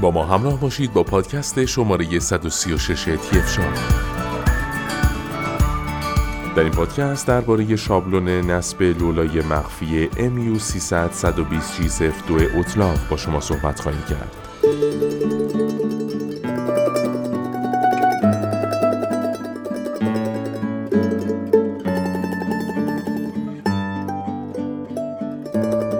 با ما همراه باشید با پادکست شماره 136 تیف شاب در این پادکست درباره شابلون نصب لولای مخفی MU300 120 G02 اطلاق با شما صحبت خواهیم کرد.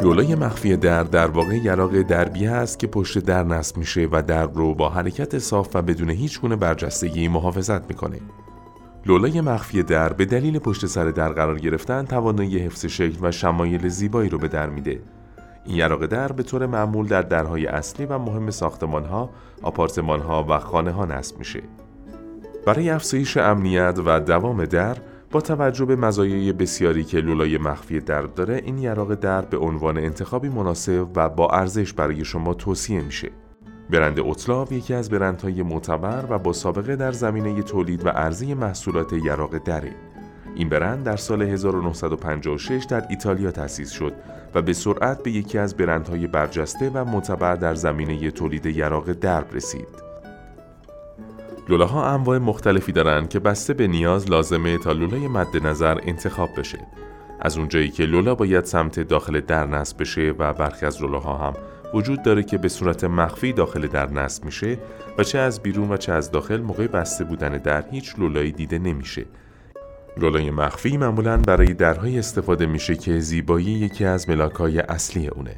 لولای مخفی در در واقع یراق دربی است که پشت در نصب میشه و در رو با حرکت صاف و بدون هیچ گونه برجستگی محافظت می‌کنه. لولای مخفی در به دلیل پشت سر در قرار گرفتن توانایی حفظ شکل و شمایل زیبایی رو به در میده. این یراق در به طور معمول در درهای اصلی و مهم ساختمان ها، آپارتمان ها و خانه ها نصب میشه. برای افزایش امنیت و دوام در با توجه به مزایای بسیاری که لولای مخفی در داره این یراق در به عنوان انتخابی مناسب و با ارزش برای شما توصیه میشه. برند اوتلاو یکی از برندهای معتبر و با سابقه در زمینه تولید و عرضه محصولات یراق دره. این برند در سال 1956 در ایتالیا تأسیس شد و به سرعت به یکی از برندهای برجسته و معتبر در زمینه تولید یراق درب رسید. لولاها انواع مختلفی دارند که بسته به نیاز لازمه تا لولای مد نظر انتخاب بشه. از اونجایی که لولا باید سمت داخل در نصب بشه و برخی از لولاها هم وجود داره که به صورت مخفی داخل در نصب میشه و چه از بیرون و چه از داخل موقع بسته بودن در هیچ لولایی دیده نمیشه. لولای مخفی معمولا برای درهای استفاده میشه که زیبایی یکی از ملاکای اصلی اونه.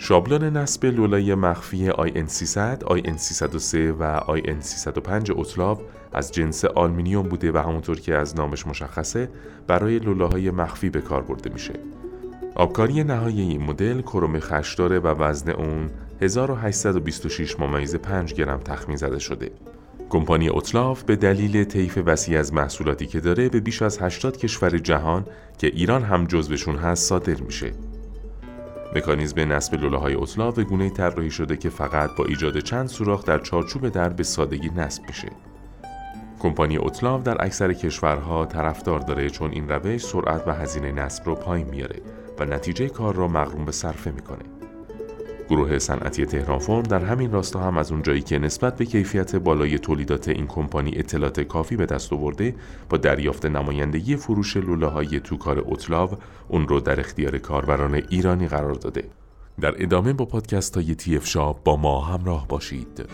شابلون نصب لولای مخفی IN300, IN303 و IN305 اوتلاو از جنس آلمینیوم بوده و همونطور که از نامش مشخصه برای لولاهای مخفی به کار برده میشه. آبکاری نهایی این مدل کروم خش داره و وزن اون 1826 ممیز 5 گرم تخمین زده شده. کمپانی اوتلاف به دلیل طیف وسیع از محصولاتی که داره به بیش از 80 کشور جهان که ایران هم جزوشون هست صادر میشه. مکانیزم نصب لوله های اطلاق به گونه طراحی شده که فقط با ایجاد چند سوراخ در چارچوب در به سادگی نصب میشه. کمپانی اوتلاو در اکثر کشورها طرفدار داره چون این روش سرعت و هزینه نصب رو پایین میاره و نتیجه کار را مغروم به صرفه می‌کنه. گروه صنعتی تهران فرم در همین راستا هم از اونجایی که نسبت به کیفیت بالای تولیدات این کمپانی اطلاعات کافی به دست آورده با دریافت نمایندگی فروش لوله های توکار اوتلاو اون رو در اختیار کاربران ایرانی قرار داده. در ادامه با پادکست های اف با ما همراه باشید.